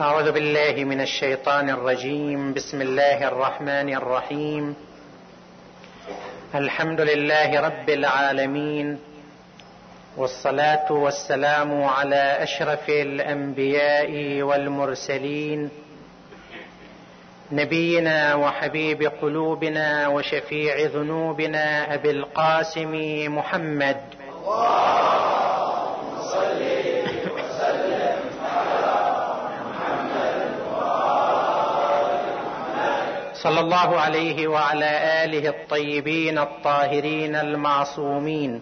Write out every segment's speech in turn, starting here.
أعوذ بالله من الشيطان الرجيم. بسم الله الرحمن الرحيم. الحمد لله رب العالمين. والصلاة والسلام على أشرف الأنبياء والمرسلين. نبينا وحبيب قلوبنا وشفيع ذنوبنا أبي القاسم محمد. اللهم صلى الله عليه وعلى آله الطيبين الطاهرين المعصومين.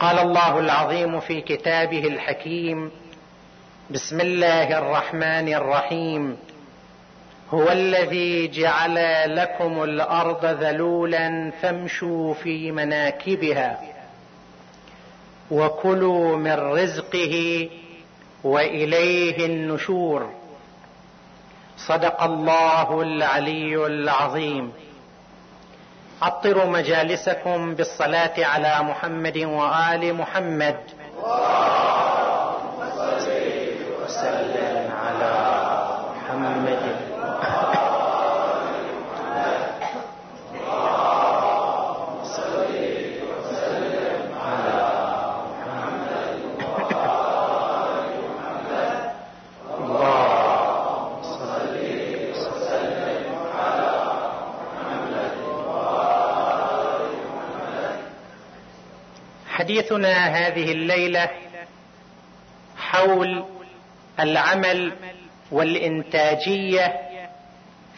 قال الله العظيم في كتابه الحكيم بسم الله الرحمن الرحيم. هو الذي جعل لكم الأرض ذلولا فامشوا في مناكبها وكلوا من رزقه وإليه النشور. صدق الله العلي العظيم. عطروا مجالسكم بالصلاة على محمد وآل محمد وسلم على محمد حديثنا هذه الليلة حول العمل والإنتاجية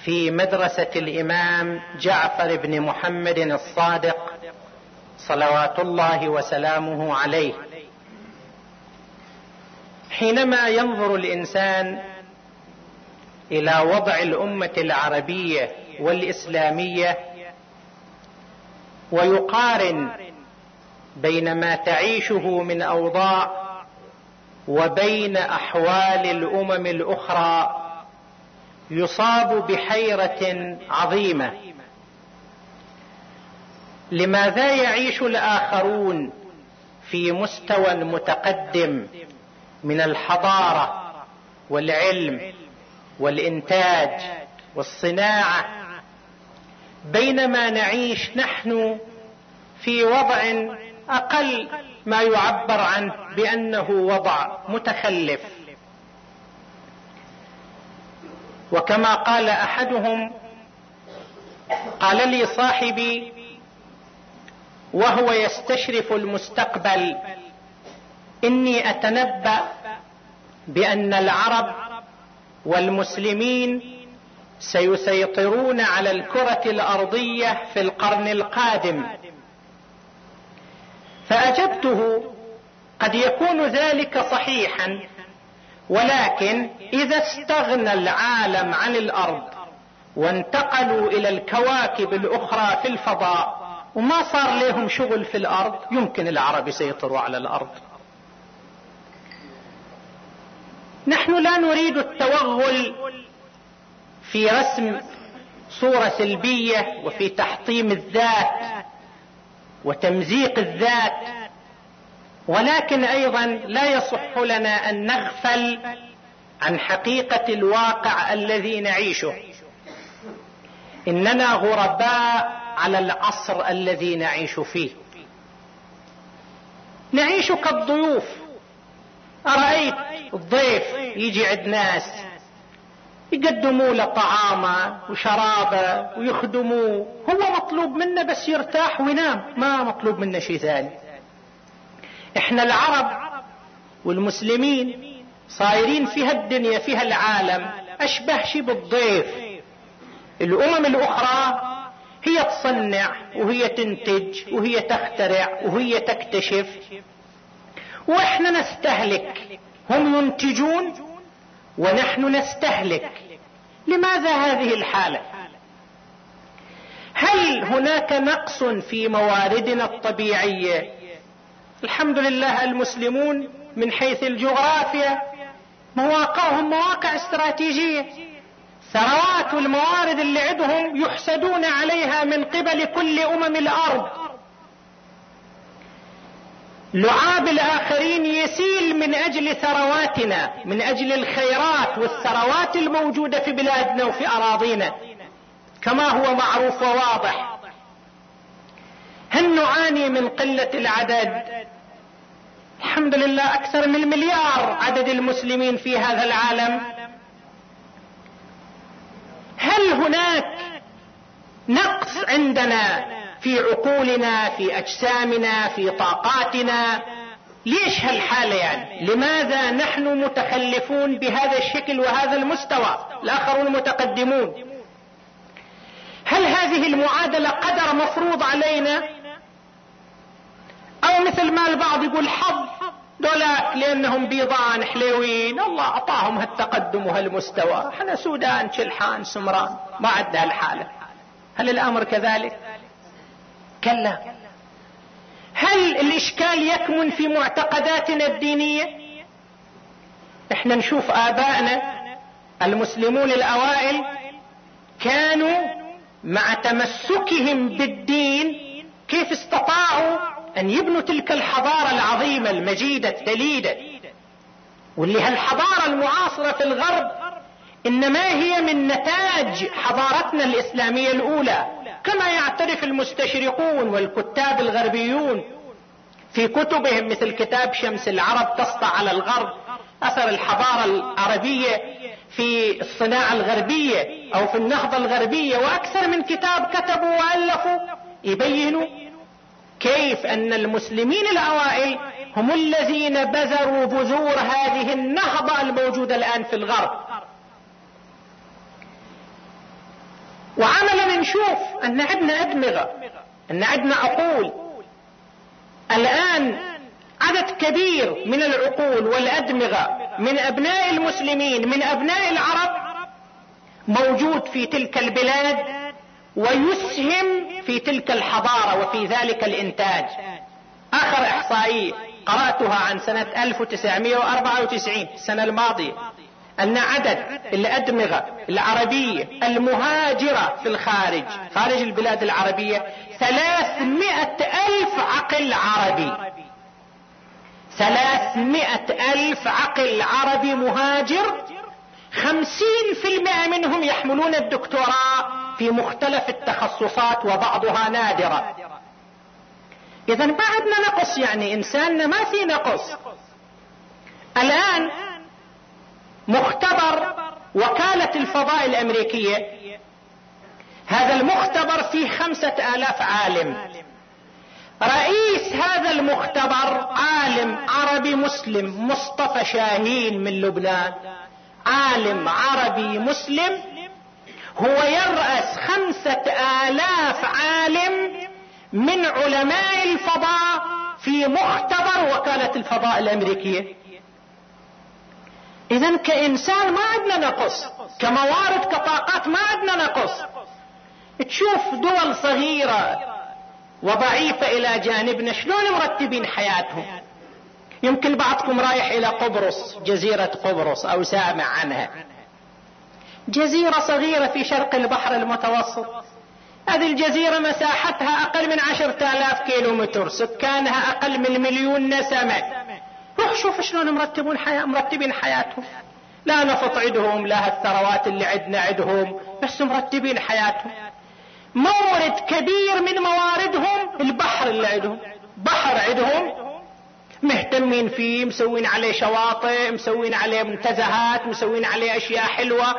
في مدرسة الإمام جعفر بن محمد الصادق صلوات الله وسلامه عليه. حينما ينظر الإنسان إلى وضع الأمة العربية والإسلامية ويقارن بين ما تعيشه من أوضاع وبين أحوال الأمم الأخرى يصاب بحيرة عظيمة. لماذا يعيش الآخرون في مستوى متقدم من الحضارة والعلم والإنتاج والصناعة؟ بينما نعيش نحن في وضع أقل ما يعبر عنه بأنه وضع متخلف. وكما قال أحدهم قال لي صاحبي وهو يستشرف المستقبل إني أتنبأ بأن العرب والمسلمين سيسيطرون على الكرة الأرضية في القرن القادم. فأجبته قد يكون ذلك صحيحا. ولكن إذا استغنى العالم عن الأرض وانتقلوا إلى الكواكب الأخرى في الفضاء وما صار لهم شغل في الأرض يمكن العرب يسيطروا على الأرض. نحن لا نريد التوغل في رسم صورة سلبية وفي تحطيم الذات وتمزيق الذات ولكن أيضا لا يصح لنا أن نغفل عن حقيقة الواقع الذي نعيشه. إننا غرباء على العصر الذي نعيش فيه. نعيش كالضيوف. أرأيت الضيف يجي عند ناس يقدموا له طعامه وشرابه ويخدموه. هو مطلوب منه بس يرتاح وينام ما مطلوب منه شيء ثاني. إحنا العرب والمسلمين صايرين فيها الدنيا فيها العالم أشبه شي بالضيف. الأمم الأخرى هي تصنع وهي تنتج وهي تخترع وهي تكتشف. وإحنا نستهلك هم ينتجون ونحن نستهلك. لماذا هذه الحالة؟ هل هناك نقص في مواردنا الطبيعية؟ الحمد لله المسلمون من حيث الجغرافيا مواقعهم مواقع استراتيجية. ثروات والموارد اللي عندهم يحسدون عليها من قبل كل أمم الأرض. لعاب الآخرين يسيل من أجل ثرواتنا من أجل الخيرات والثروات الموجودة في بلادنا وفي أراضينا. كما هو معروف وواضح. هل نعاني من قلة العدد؟ الحمد لله أكثر من مليار عدد المسلمين في هذا العالم. هل هناك نقص عندنا؟ في عقولنا في أجسامنا في طاقاتنا. ليش هالحالة يعني؟ لماذا نحن متخلفون بهذا الشكل وهذا المستوى؟ الآخرون متقدمون. هل هذه المعادلة قدر مفروض علينا؟ أو مثل ما البعض يقول حظ دولاك لأنهم بيضان حليوين الله أعطاهم هالتقدم وهالمستوى. إحنا سودان شلحان سمران. ما عندنا الحاله هل الأمر كذلك؟ كلا. هل الإشكال يكمن في معتقداتنا الدينية؟ إحنا نشوف ابائنا المسلمون الأوائل كانوا مع تمسكهم بالدين كيف استطاعوا أن يبنوا تلك الحضارة العظيمة المجيدة الدليدة. واللي هالحضارة المعاصرة في الغرب إنما هي من نتاج حضارتنا الإسلامية الأولى. كما يعترف المستشرقون والكتاب الغربيون في كتبهم مثل كتاب شمس العرب تسطع على الغرب أثر الحضارة العربية في الصناعة الغربية أو في النهضة الغربية وأكثر من كتاب كتبوا وألفوا. يبينوا كيف أن المسلمين الأوائل هم الذين بذروا بذور هذه النهضة الموجودة الآن في الغرب. وعملا نشوف أن عندنا أدمغة أن عندنا عقول. الآن عدد كبير من العقول والأدمغة من أبناء المسلمين من أبناء العرب موجود في تلك البلاد ويسهم في تلك الحضارة وفي ذلك الإنتاج. آخر إحصائية قرأتها عن سنة 1994 السنة الماضية. أن عدد الأدمغة العربية المهاجرة في الخارج خارج البلاد العربية ثلاثمائة ألف عقل عربي. ثلاثمائة ألف عقل عربي مهاجر خمسين في المئة منهم يحملون الدكتوراه في مختلف التخصصات وبعضها نادرة. اذا ما عندنا نقص يعني إنساننا ما في نقص. الآن مختبر وكالة الفضاء الأمريكية. هذا المختبر فيه خمسة آلاف عالم. رئيس هذا المختبر عالم عربي مسلم مصطفى شاهين من لبنان. عالم عربي مسلم. هو يرأس خمسة آلاف عالم من علماء الفضاء في مختبر وكالة الفضاء الأمريكية. إذا كإنسان ما عندنا نقص كموارد كطاقات ما عندنا نقص. تشوف دول صغيرة وضعيفة إلى جانبنا شلون مرتبين حياتهم؟ يمكن بعضكم رايح إلى قبرص جزيرة قبرص أو سامع عنها. جزيرة صغيرة في شرق البحر المتوسط. هذه الجزيرة مساحتها أقل من عشرة آلاف كيلو متر سكانها أقل من مليون نسمة. روح شوف شلون مرتبون حياة مرتبين حياتهم. لا نفط عندهم لا الثروات اللي عندنا عندهم بس مرتبين حياتهم. مورد كبير من مواردهم البحر اللي عندهم بحر عندهم مهتمين فيه مسوين عليه شواطئ مسوين عليه منتزهات مسوين عليه أشياء حلوة.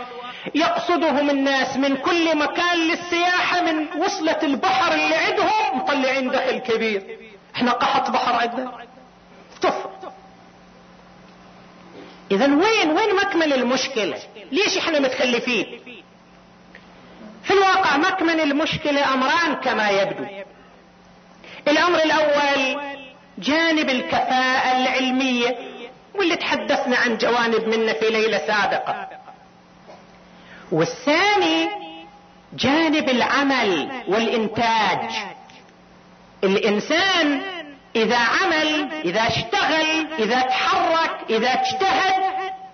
يقصدهم الناس من كل مكان للسياحة من وصلة البحر اللي عندهم مطلعين دخل كبير. إحنا قحط بحر عندنا. طف. اذا وين وين مكمن المشكلة؟ ليش إحنا متخلفين؟ في الواقع مكمن المشكلة أمران كما يبدو. الأمر الأول جانب الكفاءة العلمية واللي تحدثنا عن جوانب منه في ليلة سابقة. والثاني جانب العمل والإنتاج. الإنسان إذا عمل إذا اشتغل إذا تحرك إذا اجتهد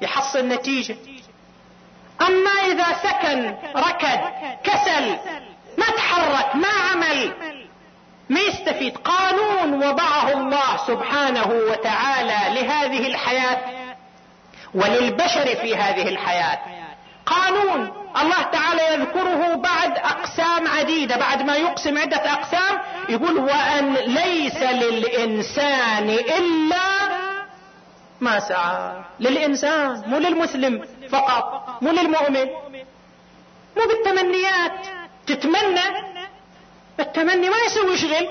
يحصل نتيجة. أما إذا سكن ركض كسل ما تحرك ما عمل ما يستفيد. قانون وضعه الله سبحانه وتعالى لهذه الحياة وللبشر في هذه الحياة. قانون الله تعالى يذكره بعد أقسام عديدة بعد ما يقسم عدة أقسام يقول وأن ليس للإنسان إلا ما سعى. للإنسان مو للمسلم فقط مو للمؤمن. مو بالتمنيات. تتمنى؟ التمني ما يسوي شغل.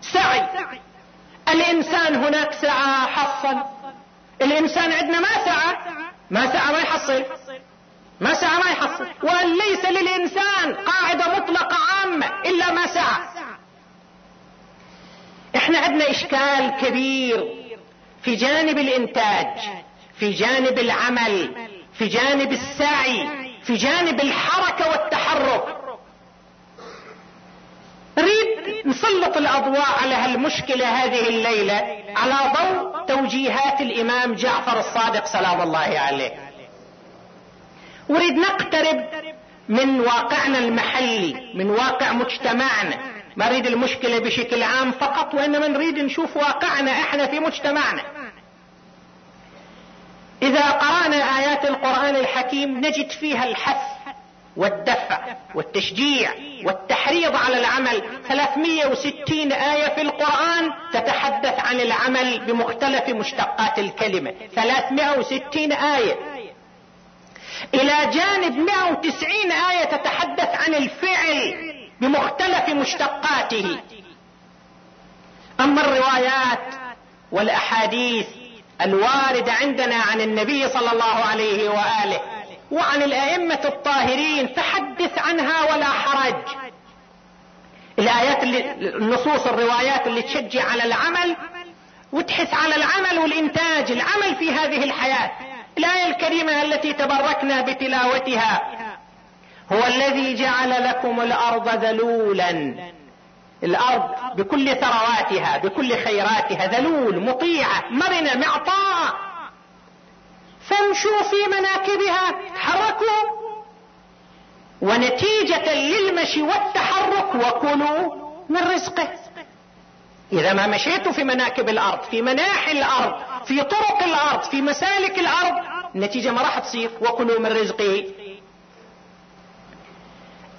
سعي. الإنسان هناك سعى حصل الإنسان عندنا ما سعى. ما سعى ما يحصل. ما سعى ما يحصل. وأن ليس للإنسان قاعدة مطلقة عامة إلا ما سعى إحنا عندنا إشكال كبير في جانب الإنتاج في جانب العمل في جانب السعي في جانب الحركة والتحرك. نريد نسلط الأضواء على هالمشكلة هذه الليلة على ضوء توجيهات الإمام جعفر الصادق سلام الله عليه. اريد نقترب من واقعنا المحلي من واقع مجتمعنا. ما نريد المشكلة بشكل عام فقط وإنما نريد نشوف واقعنا إحنا في مجتمعنا. إذا قرأنا آيات القرآن الحكيم نجد فيها الحث والدفع والتشجيع والتحريض على العمل. 360 آية في القرآن تتحدث عن العمل بمختلف مشتقات الكلمة. 360 آية. إلى جانب 190 آية تتحدث عن الفعل بمختلف مشتقاته. أما الروايات والأحاديث الواردة عندنا عن النبي صلى الله عليه وآله وعن الأئمة الطاهرين فحدث عنها ولا حرج. الآيات اللي النصوص الروايات اللي تشجع على العمل وتحث على العمل والإنتاج العمل في هذه الحياة. الآية الكريمة التي تبركنا بتلاوتها. هو الذي جعل لكم الأرض ذلولا. الأرض بكل ثرواتها بكل خيراتها. ذلول مطيعة مرنة معطاء. فامشوا في مناكبها تحركوا ونتيجة للمشي والتحرك وكلوا من رزقه. إذا ما مشيتوا في مناكب الأرض في مناحي الأرض في طرق الأرض في مسالك الأرض النتيجة ما راح تصير وكلوا من رزقه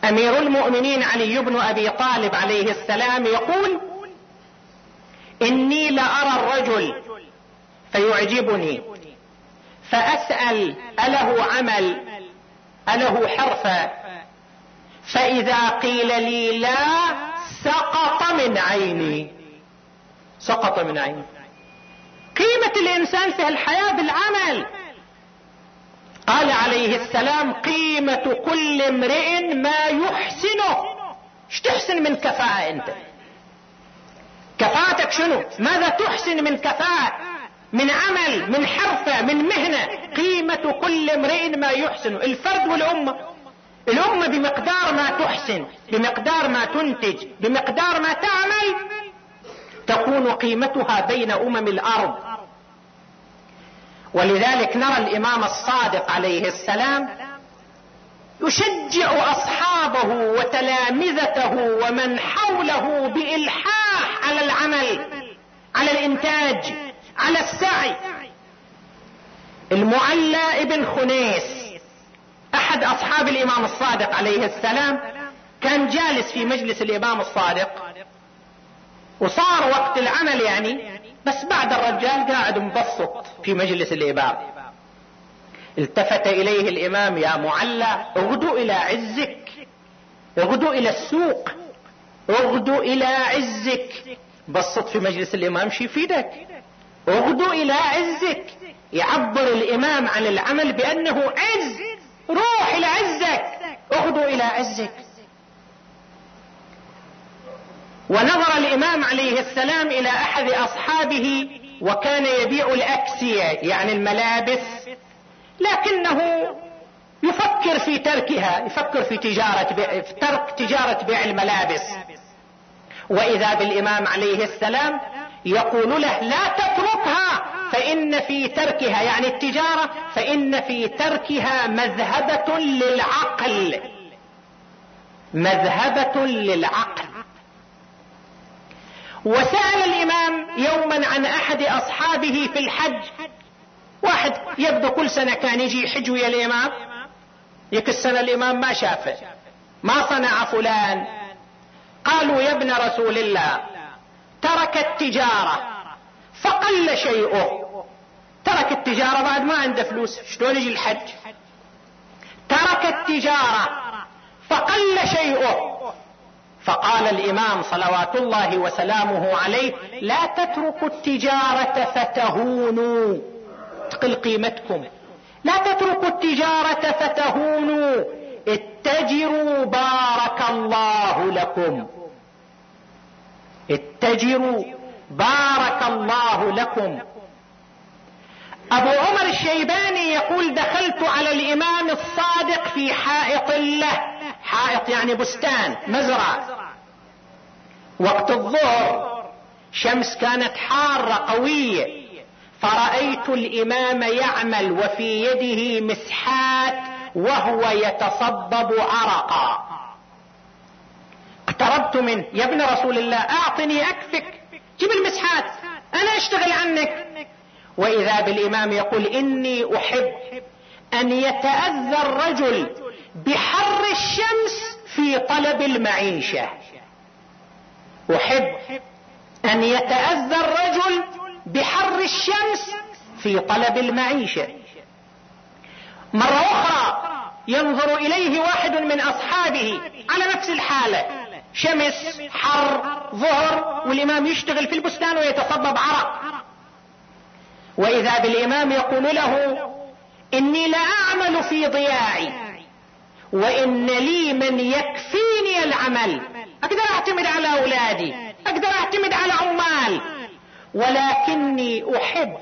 أمير المؤمنين علي بن أبي طالب عليه السلام يقول إني لأرى الرجل فيعجبني فأسأل أله عمل أله حرفا فإذا قيل لي لا سقط من عيني. سقط من عيني. قيمة الإنسان في الحياة بالعمل. قال عليه السلام قيمة كل امرئ ما يحسنه. إيش تحسن من كفاءة أنت؟ كفاءتك شنو؟ ماذا تحسن من كفاءة؟ من عمل من حرفة من مهنة. قيمة كل امرئ ما يحسن. الفرد والأمة. الأمة بمقدار ما تحسن بمقدار ما تنتج بمقدار ما تعمل. تكون قيمتها بين أمم الأرض. ولذلك نرى الإمام الصادق عليه السلام يشجع أصحابه وتلامذته ومن حوله بإلحاح على العمل على الإنتاج على السعي. المعلى ابن خنيس أحد أصحاب الإمام الصادق عليه السلام كان جالس في مجلس الإمام الصادق. وصار وقت العمل يعني بس بعد الرجال قاعد مبسط في مجلس الامام التفت إليه الإمام يا معلى اغدو إلى عزك. اغدو إلى السوق. اغدو إلى عزك. بسط في مجلس الإمام شي يفيدك. اغدو إلى عزك. يعبر الإمام عن العمل بأنه عز. روح إلى عزك. اغدو إلى عزك. ونظر الإمام عليه السلام إلى أحد أصحابه وكان يبيع الاكسية يعني الملابس لكنه يفكر في تركها يفكر في تجارة بيع في ترك تجارة بيع الملابس. وإذا بالإمام عليه السلام يقول له لا تتركها فإن في تركها يعني التجارة فإن في تركها مذهبة للعقل. مذهبة للعقل. وسأل الإمام يوما عن أحد أصحابه في الحج. واحد يبدو كل سنة كان يجي يحج ويا الإمام. يك السنة الإمام ما شافه. ما صنع فلان. قالوا يا ابن رسول الله ترك التجارة فقل شيئه. ترك التجارة بعد ما عنده فلوس شلون يجي الحج؟ ترك التجارة فقل شيئه. فقال الإمام صلوات الله وسلامه عليه لا تتركوا التجارة فتهونوا. تقل قيمتكم. لا تتركوا التجارة فتهونوا. اتجروا بارك الله لكم. اتجروا بارك الله لكم. أبو عمر الشيباني يقول دخلت على الإمام الصادق في حائط له حائط يعني بستان مزرعة. وقت الظهر شمس كانت حارة قوية. فرأيت الإمام يعمل وفي يده مسحات وهو يتصبب عرقا. اقتربت منه. يا ابن رسول الله أعطني أكفك. جيب المسحات. أنا أشتغل عنك. وإذا بالإمام يقول إني أحب أن يتأذى الرجل بحر الشمس في طلب المعيشة. أحب أن يتأذى الرجل بحر الشمس في طلب المعيشة. مرة أخرى ينظر إليه واحد من أصحابه على نفس الحالة. شمس حر ظهر والإمام يشتغل في البستان ويتصبب عرق. وإذا بالإمام يقول له إني لأعمل في ضياعي. وإن لي من يكفيني العمل. أقدر أعتمد على أولادي. أقدر أعتمد على عمال. ولكني أحب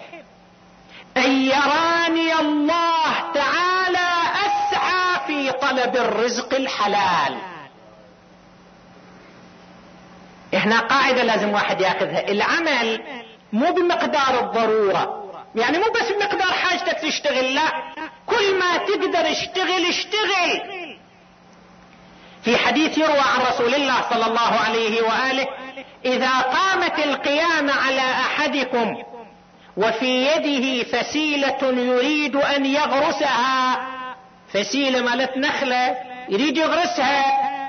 أن يراني الله تعالى أسعى في طلب الرزق الحلال. هنا قاعدة لازم واحد يأخذها. العمل مو بمقدار الضرورة. يعني مو بس بمقدار حاجتك تشتغل لا. كل ما تقدر اشتغل اشتغل. في حديث يروى عن رسول الله صلى الله عليه وآله إذا قامت القيامة على أحدكم وفي يده فسيلة يريد أن يغرسها فسيلة مالت نخلة يريد يغرسها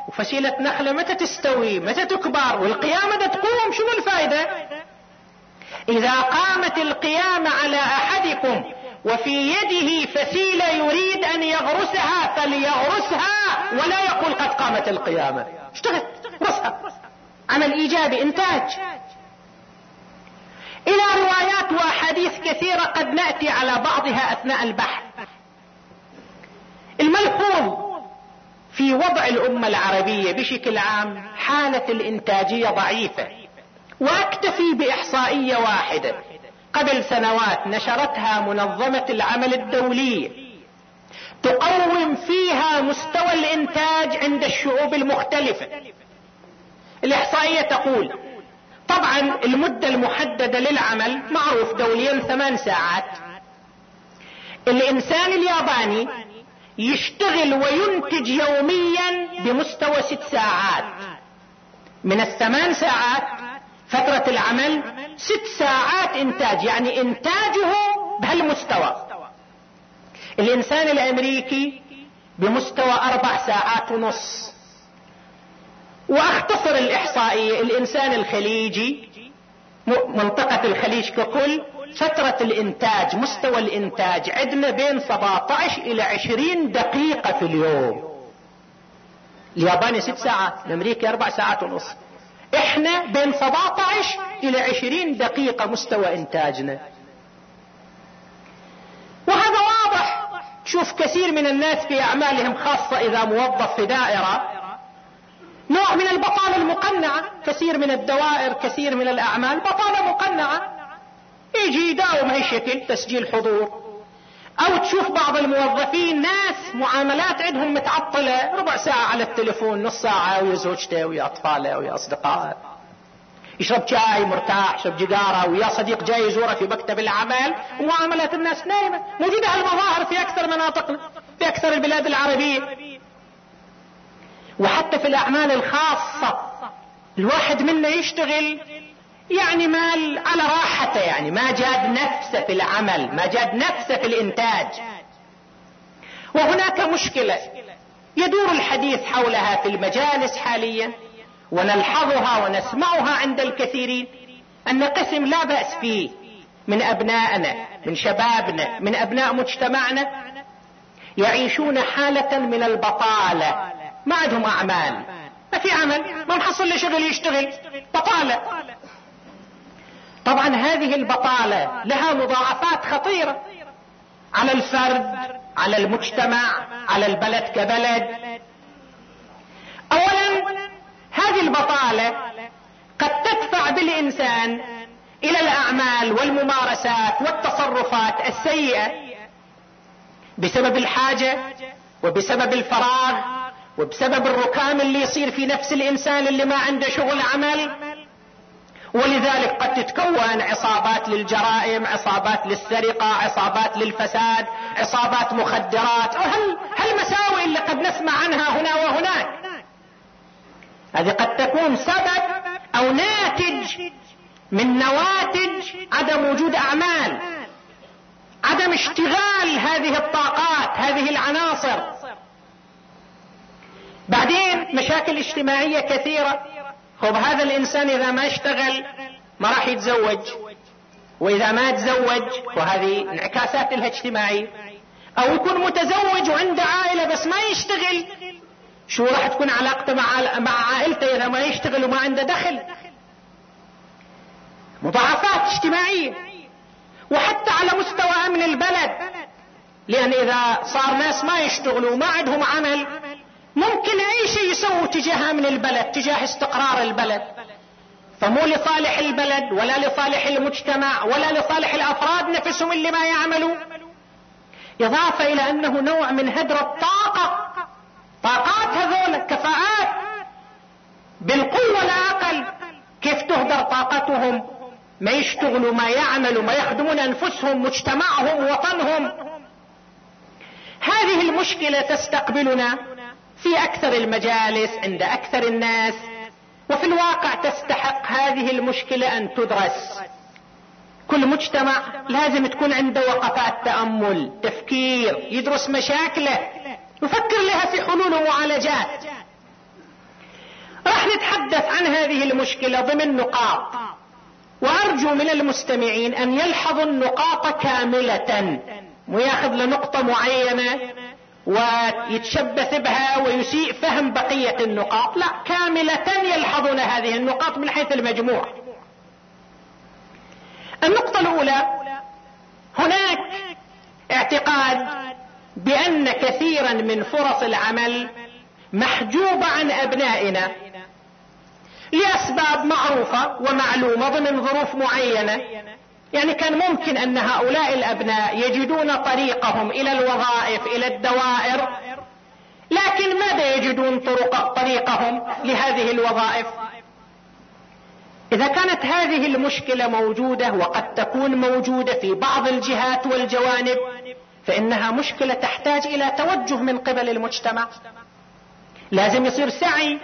وفسيلة نخلة متى تستوي؟ متى تكبر؟ والقيامة تقوم شنو الفائدة إذا قامت القيامة على أحدكم وفي يده فسيلة يريد أن يغرسها فليغرسها ولا يقول قد قامت القيامة. اشتغل غرسها عمل إيجابي إنتاج. إلى روايات واحاديث كثيرة قد نأتي على بعضها أثناء البحث. الملحوظ في وضع الأمة العربية بشكل عام حالة الإنتاجية ضعيفة واكتفي بإحصائية واحدة. قبل سنوات نشرتها منظمة العمل الدولية تقوم فيها مستوى الإنتاج عند الشعوب المختلفة. الإحصائية تقول طبعا المدة المحددة للعمل معروف دوليا ثمان ساعات. الإنسان الياباني يشتغل وينتج يوميا بمستوى ست ساعات. من الثمان ساعات فترة العمل ست ساعات إنتاج يعني إنتاجه بهالمستوى. الإنسان الأمريكي بمستوى أربع ساعات ونص. وأختصر الاحصائية الإنسان الخليجي منطقة الخليج ككل فترة الإنتاج مستوى الإنتاج عندنا بين 17 إلى 20 دقيقة في اليوم. الياباني ست ساعات الأمريكي أربع ساعات ونص. إحنا بين 17 إلى 20 دقيقة مستوى إنتاجنا. وهذا واضح. شوف كثير من الناس في أعمالهم خاصة إذا موظف في دائرة. نوع من البطالة المقنعة كثير من الدوائر كثير من الأعمال بطالة مقنعة. يجي يداوم هالشكل تسجيل حضور. أو تشوف بعض الموظفين ناس معاملات عندهم متعطلة. ربع ساعة على التليفون نص ساعة ويا زوجته ويا أطفاله ويا أصدقائه. يشرب شاي مرتاح يشرب جدارة ويا صديق جاي يزوره في مكتب العمل. ومعاملات الناس نايمة. موجودة هالمظاهر في أكثر مناطق في أكثر البلاد العربية. وحتى في الأعمال الخاصة الواحد منا يشتغل يعني مال على راحته يعني. ما جاد نفسه في العمل ما جاد نفسه في الإنتاج. وهناك مشكلة يدور الحديث حولها في المجالس حاليا ونلحظها ونسمعها عند الكثيرين أن قسم لا بأس فيه من أبنائنا من شبابنا من أبناء مجتمعنا يعيشون حالة من البطالة. ما عندهم أعمال. ما في عمل. ما محصل له شغل يشتغل. بطالة. طبعا هذه البطالة لها مضاعفات خطيرة. على الفرد على المجتمع على البلد كبلد. اولا هذه البطالة قد تدفع بالإنسان إلى الأعمال والممارسات والتصرفات السيئة بسبب الحاجة وبسبب الفراغ وبسبب الركام اللي يصير في نفس الإنسان اللي ما عنده شغل عمل. ولذلك قد تتكون عصابات للجرائم عصابات للسرقة عصابات للفساد عصابات مخدرات. هل هالمساوئ اللي قد نسمع عنها هنا وهناك؟ هذه قد تكون سبب أو ناتج من نواتج عدم وجود أعمال عدم اشتغال هذه الطاقات هذه العناصر. بعدين مشاكل اجتماعية كثيرة. خب هذا الإنسان إذا ما اشتغل ما راح يتزوج. وإذا ما تزوج وهذه انعكاسات لها اجتماعيه أو يكون متزوج وعنده عائلة بس ما يشتغل شو راح تكون علاقته مع مع عائلته إذا ما يشتغل وما عنده دخل؟ مضاعفات اجتماعية. وحتى على مستوى أمن البلد. لأن إذا صار ناس ما يشتغلوا وما عندهم عمل ممكن أي شيء يسووا تجاه امن البلد تجاه استقرار البلد. فمو لصالح البلد ولا لصالح المجتمع ولا لصالح الأفراد نفسهم اللي ما يعملوا. إضافة إلى أنه نوع من هدر الطاقة. طاقات هذول كفاءات. بالقوة لا أقل كيف تهدر طاقتهم؟ ما يشتغلوا ما يعملوا ما يخدمون أنفسهم مجتمعهم وطنهم. هذه المشكلة تستقبلنا في أكثر المجالس عند أكثر الناس. وفي الواقع تستحق هذه المشكلة أن تدرس. كل مجتمع لازم تكون عنده وقفات تامل تفكير يدرس مشاكله يفكر لها في حلول ومعالجات. راح نتحدث عن هذه المشكلة ضمن نقاط. وأرجو من المستمعين أن يلحظوا النقاط كاملة. وياخذ لنقطة معينة؟ ويتشبث بها ويسيء فهم بقية النقاط. لا كاملة يلحظون هذه النقاط من حيث المجموع. النقطة الأولى هناك اعتقاد بأن كثيرا من فرص العمل محجوبة عن أبنائنا لأسباب معروفة ومعلومة ضمن ظروف معينة. يعني كان ممكن أن هؤلاء الأبناء يجدون طريقهم إلى الوظائف إلى الدوائر لكن ماذا يجدون طرق طريقهم لهذه الوظائف؟ إذا كانت هذه المشكلة موجودة وقد تكون موجودة في بعض الجهات والجوانب فإنها مشكلة تحتاج إلى توجه من قبل المجتمع. لازم يصير سعي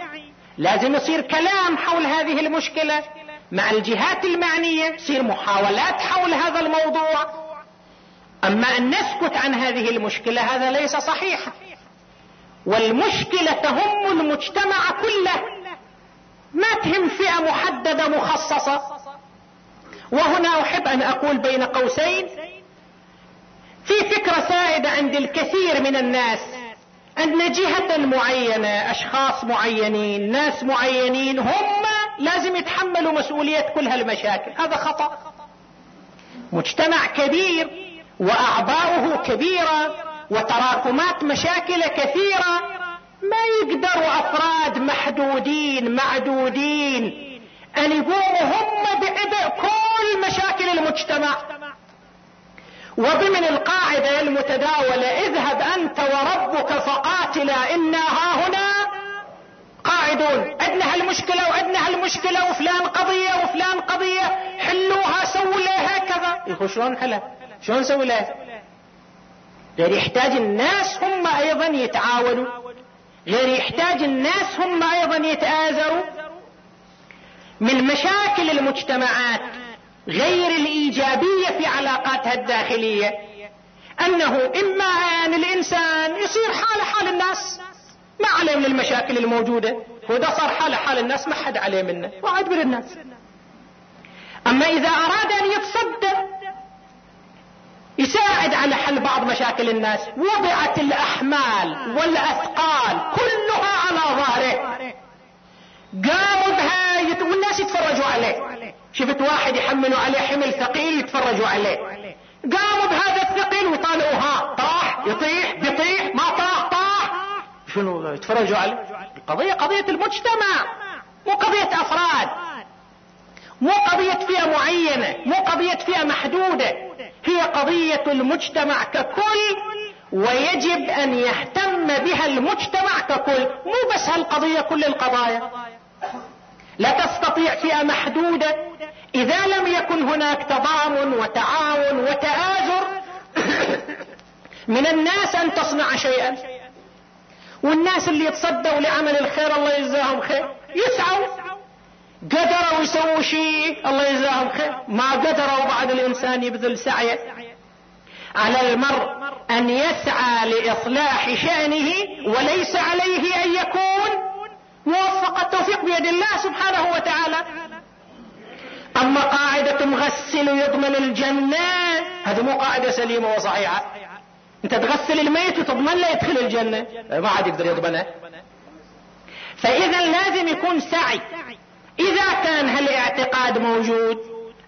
لازم يصير كلام حول هذه المشكلة. مع الجهات المعنية تصير محاولات حول هذا الموضوع. أما أن نسكت عن هذه المشكلة هذا ليس صحيحا والمشكلة تهم المجتمع كله. ما تهم فئة محددة مخصصة. وهنا أحب أن أقول بين قوسين. في فكرة سائدة عند الكثير من الناس. أن جهة معينة أشخاص معينين ناس معينين هم لازم يتحملوا مسؤولية كل هالمشاكل. هذا خطأ. مجتمع كبير واعباؤه كبيرة وتراكمات مشاكل كثيرة ما يقدروا أفراد محدودين معدودين أن يقوموا هم بعبء كل مشاكل المجتمع. وضمن القاعدة المتداولة اذهب أنت وربك فقاتلا إنا ها هنا قاعدون عندنا هالمشكلة وعندنا هالمشكلة وفلان قضية وفلان قضية حلوها سووا لها هكذا. يقول شلون حلها شلون نسوي لها؟ غير يحتاج الناس هم أيضا يتعاونوا. غير يحتاج الناس هم أيضا يتآزروا. من مشاكل المجتمعات غير الإيجابية في علاقاتها الداخلية أنه إما آن الإنسان يصير حاله حال الناس. ما عليه من المشاكل الموجودة. وإذا صار حاله حال الناس ما حد عليه منه. وعد من الناس. أما إذا أراد أن يتصدى يساعد على حل بعض مشاكل الناس. وضعت الأحمال والأثقال كلها على ظهره. قاموا بها يت... والناس يتفرجوا عليه. شفت واحد يحملوا عليه حمل ثقيل يتفرجوا عليه. قاموا بهذا الثقيل وطالعوا ها طاح يطيح بيطيح ما طاح طاح شنو يتفرجوا عليه؟ القضية قضية المجتمع مو قضية أفراد. مو قضية فئة معينة مو قضية فئة محدودة. هي قضية المجتمع ككل ويجب أن يهتم بها المجتمع ككل. مو بس هالقضية كل القضايا. لا تستطيع فئة محدودة. إذا لم يكن هناك تضامن وتعاون وتآزر من الناس أن تصنع شيئا. والناس اللي يتصدوا لعمل الخير الله يجزاهم خير. يسعوا. قدروا يسووا شيء الله يجزاهم خير. ما قدروا بعد الإنسان يبذل سعيه. على المرء أن يسعى لإصلاح شأنه وليس عليه أن يكون موفق. التوفيق بيد الله سبحانه وتعالى. أما قاعدة مغسل يضمن الجنة هذه مو قاعدة سليمة وصحيحة. انت تغسل الميت وتضمن له يدخل الجنة؟ ما عاد يقدر يضمنه. فإذا لازم يكون سعي. إذا كان هالاعتقاد موجود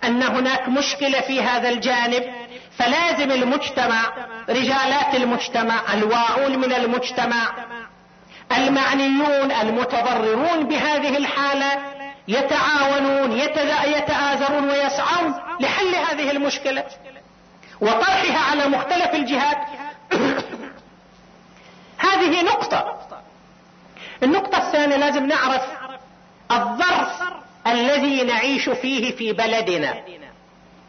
أن هناك مشكلة في هذا الجانب فلازم المجتمع رجالات المجتمع الواعون من المجتمع المعنيون المتضررون بهذه الحالة يتعاونون يتآزرون ويسعون لحل هذه المشكلة. وطرحها على مختلف الجهات هذه نقطة الثانية لازم نعرف الظرف الذي نعيش فيه في بلدنا.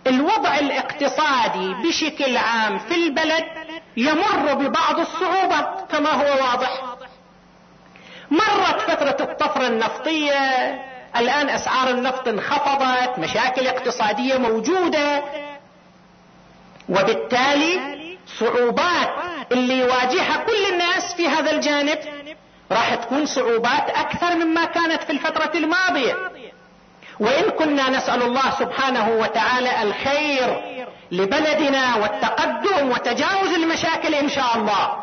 الوضع الاقتصادي بشكل عام في البلد يمر ببعض الصعوبات كما هو واضح. مرت فترة الطفرة النفطية الآن أسعار النفط انخفضت مشاكل اقتصادية موجودة. وبالتالي صعوبات اللي يواجهها كل الناس في هذا الجانب راح تكون صعوبات أكثر مما كانت في الفترة الماضية. وإن كنا نسأل الله سبحانه وتعالى الخير لبلدنا والتقدم وتجاوز المشاكل إن شاء الله.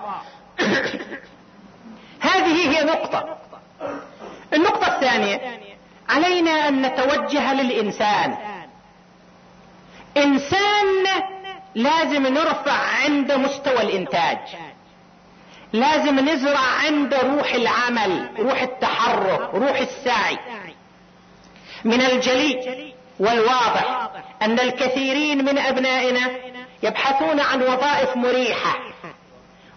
هذه هي نقطة. النقطة الثانية علينا أن نتوجه للإنسان. إنسان لازم نرفع عند مستوى الإنتاج. لازم نزرع عنده روح العمل روح التحرك روح السعي. من الجلي والواضح أن الكثيرين من أبنائنا يبحثون عن وظائف مريحة.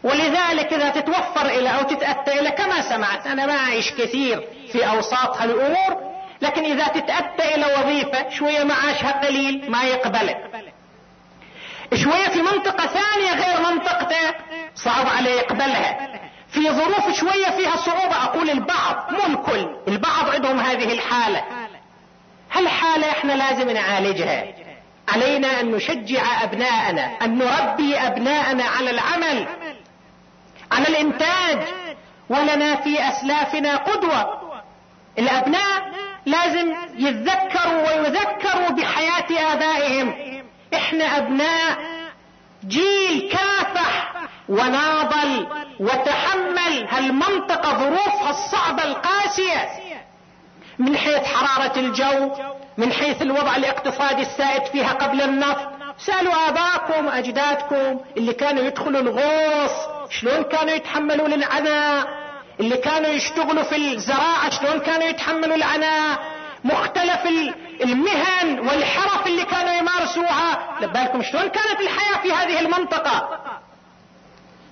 ولذلك إذا تتوفر إلى أو تتأتى إلى كما سمعت أنا ما أعيش كثير في أوساط هالأمور لكن إذا تتأتى إلى وظيفة شوية معاشها قليل ما يقبلك. شوية في منطقة ثانية غير منطقته صعب عليه يقبلها. في ظروف شوية فيها صعوبة أقول البعض مو الكل البعض عندهم هذه الحالة. هالحالة إحنا لازم نعالجها؟ علينا أن نشجع أبناءنا أن نربي أبناءنا على العمل على الإنتاج. ولنا في أسلافنا قدوة. الأبناء لازم يتذكروا ويذكروا بحياة آبائهم. إحنا أبناء جيل كافح. وناضل وتحمل هالمنطقة ظروفها الصعبة القاسية. من حيث حرارة الجو من حيث الوضع الاقتصادي السائد فيها قبل النفط. سألوا آباءكم أجدادكم اللي كانوا يدخلوا الغوص شلون كانوا يتحملوا للعناء اللي كانوا يشتغلوا في الزراعة شلون كانوا يتحملوا العناء مختلف المهن والحرف اللي كانوا يمارسوها. بالكم شلون كانت الحياة في هذه المنطقة؟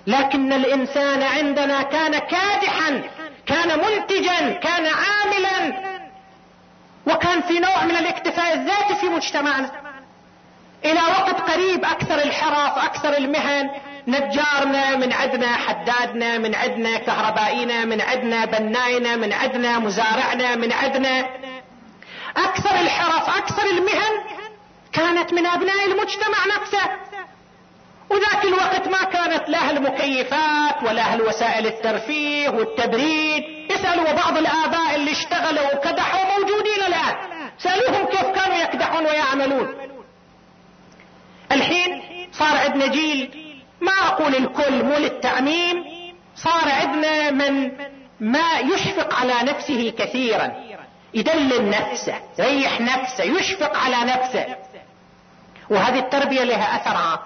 لكن الإنسان عندنا كان كادحا كان منتجا كان عاملا وكان في نوع من الاكتفاء الذاتي في مجتمعنا. إلى وقت قريب أكثر الحرف أكثر المهن نجارنا من عندنا حدادنا من عندنا كهربائينا من عندنا بناينا من عندنا مزارعنا من عندنا أكثر الحرف أكثر المهن كانت من أبناء المجتمع نفسه. وذاك الوقت ما كانت لا المكيفات ولا الوسائل الترفيه والتبريد. اسألوا بعض الآباء اللي اشتغلوا وكدحوا موجودين الآن. سألوهم كيف كانوا يكدحون ويعملون. الحين صار عندنا جيل ما أقول الكل مو للتعميم صار عندنا من ما يشفق على نفسه كثيرا. يدلل نفسه يريح نفسه يشفق على نفسه. وهذه التربية لها أثر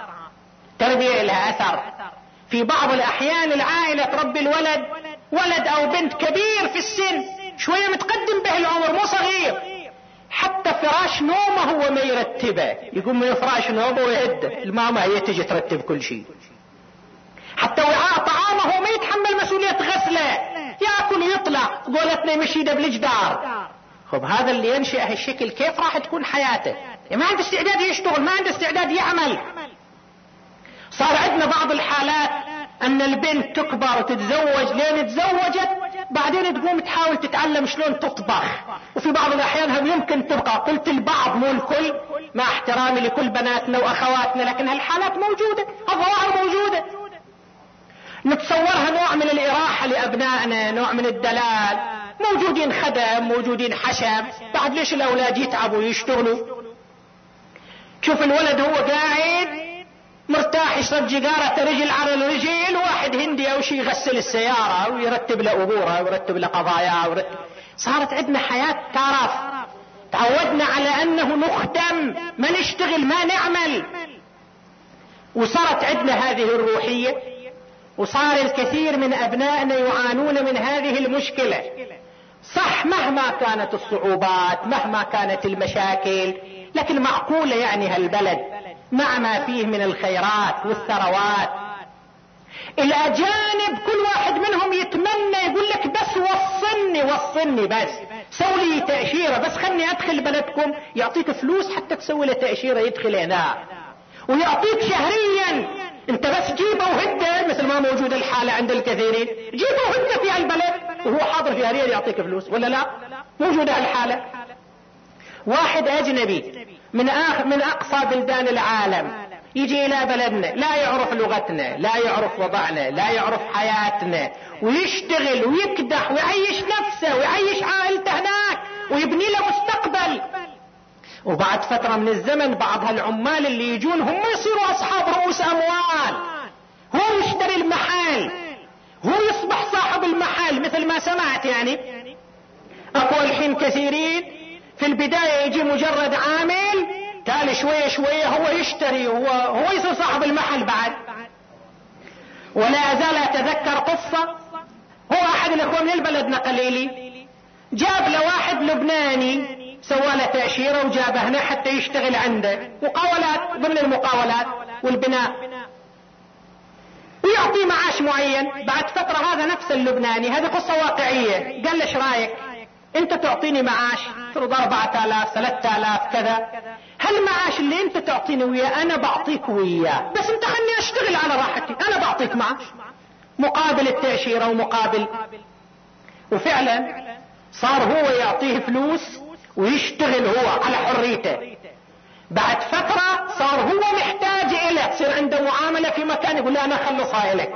تربية لها أثر. في بعض الأحيان العائلة تربي الولد ولد أو بنت كبير في السن شوية متقدم به العمر مو صغير. حتى فراش نومه هو ما يرتبه. يقوم من فراش نومه ويهده الماما هي تجي ترتب كل شيء. حتى وعاء طعامه ما يتحمل مسؤولية غسله. يأكل ويطلع. قولتنا يمشي بالجدار. خب هذا اللي ينشئ هالشكل كيف راح تكون حياته؟ ما عنده استعداد يشتغل ما عنده استعداد يعمل. صار عندنا بعض الحالات أن البنت تكبر وتتزوج لين تزوجت بعدين تقوم تحاول تتعلم شلون تطبخ. وفي بعض الأحيان هم يمكن تبقى. قلت البعض مو الكل. مع احترامي لكل بناتنا وأخواتنا لكن هالحالات موجودة. الظواهر موجودة. نتصورها نوع من الإراحة لأبنائنا نوع من الدلال. موجودين خدم موجودين حشم. بعد ليش الأولاد يتعبوا ويشتغلوا؟ شوف الولد هو قاعد مرتاح يشرب جيجارة رجل على الرجل واحد هندي أو شيء يغسل السيارة ويرتب له امورها ويرتب له قضاياها ويرتب... صارت عندنا حياة ترف تعودنا على أنه نخدم ما نشتغل ما نعمل. وصارت عندنا هذه الروحية وصار الكثير من أبنائنا يعانون من هذه المشكلة. صح مهما كانت الصعوبات مهما كانت المشاكل لكن معقولة يعني هالبلد. مع ما فيه من الخيرات والثروات. الأجانب كل واحد منهم يتمنى يقول لك بس وصلني وصلني بس. سوي لي تأشيرة بس خلني أدخل بلدكم. يعطيك فلوس حتى تسوي له تأشيرة يدخل هنا. ويعطيك شهريا. أنت بس جيبه وهده مثل ما موجود الحالة عند الكثيرين. جيبه وهده في البلد وهو حاضر شهريا يعطيك فلوس. ولا لا؟ موجودة الحالة واحد أجنبي من آخر من أقصى بلدان العالم. يجي إلى بلدنا لا يعرف لغتنا لا يعرف وضعنا لا يعرف حياتنا. ويشتغل ويكدح ويعيش نفسه ويعيش عائلته هناك ويبني له مستقبل. وبعد فترة من الزمن بعض هالعمال اللي يجون هم يصيروا أصحاب رؤوس أموال. هو يشتري المحل. هو يصبح صاحب المحل مثل ما سمعت يعني. اكو الحين كثيرين. في البداية يجي مجرد عامل تالي شوية شوية هو يشتري هو, هو يصير صاحب المحل بعد. ولا أزال أتذكر قصة. هو أحد الأخوة من البلد نقل لي جاب له واحد لبناني سوى له تأشيرة وجابه هنا حتى يشتغل عنده. مقاولات ضمن المقاولات والبناء. ويعطيه معاش معين. بعد فترة هذا نفس اللبناني. هذه قصة واقعية. قال له إيش رأيك؟ انت تعطيني معاش فرض أربعة آلاف ثلاثة آلاف كذا. هالمعاش اللي انت تعطيني وياه أنا بعطيك وياه. بس انت خلني أشتغل على راحتي أنا بعطيك معاش. مقابل التأشيرة ومقابل. وفعلا صار هو يعطيه فلوس ويشتغل هو على حريته. بعد فترة صار هو محتاج إليه تصير عنده معاملة في مكان يقول له أنا أخلصها إليك.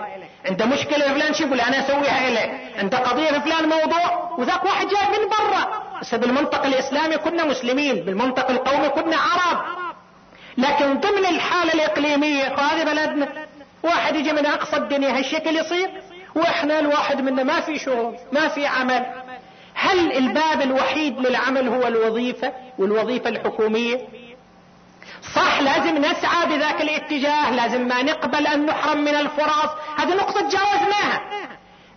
عنده مشكلة فلان شي يقول أنا أسويها إليك عنده قضية في فلان موضوع وذاك واحد جاي من برا. بس بالمنطق الإسلامي كنا مسلمين بالمنطق القومي كنا عرب. لكن ضمن الحالة الإقليمية هذه بلدنا واحد يجي من أقصى الدنيا هالشكل يصير. وإحنا الواحد منا ما في شغل ما في عمل. هل الباب الوحيد للعمل هو الوظيفة والوظيفة الحكومية؟ صح لازم نسعى بذاك الاتجاه لازم ما نقبل أن نحرم من الفرص. هذه نقطة تجاوزناها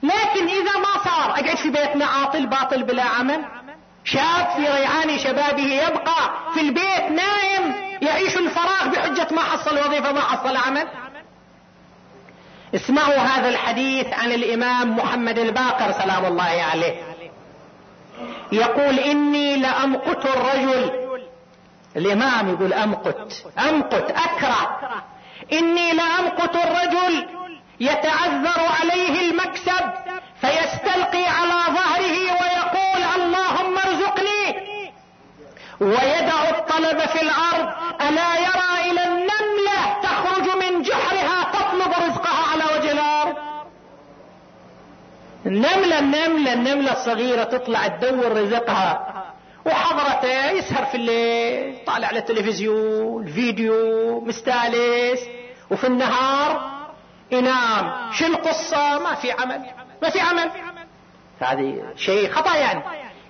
لكن إذا ما صار أقعد في بيتنا عاطل باطل بلا عمل. شاب في ريعان شبابه يبقى في البيت نايم يعيش الفراغ بحجة ما حصل وظيفة ما حصل عمل. اسمعوا هذا الحديث عن الإمام محمد الباقر سلام الله عليه. يقول إني لأمقت الرجل الامام يقول أمقت. أمقت أكره. إني لامقت الرجل يتعذر عليه المكسب فيستلقي على ظهره ويقول اللهم ارزقني. في الأرض ألا يرى إلى النملة تخرج من جحرها تطلب رزقها على وجه الأرض. النملة النملة النملة الصغيرة تطلع تدور رزقها. وحضرته يسهر في الليل طالع على التلفزيون فيديو مستانس وفي النهار ينام شو القصة؟ ما في عمل. ما في عمل. هذه شيء خطأ يعني.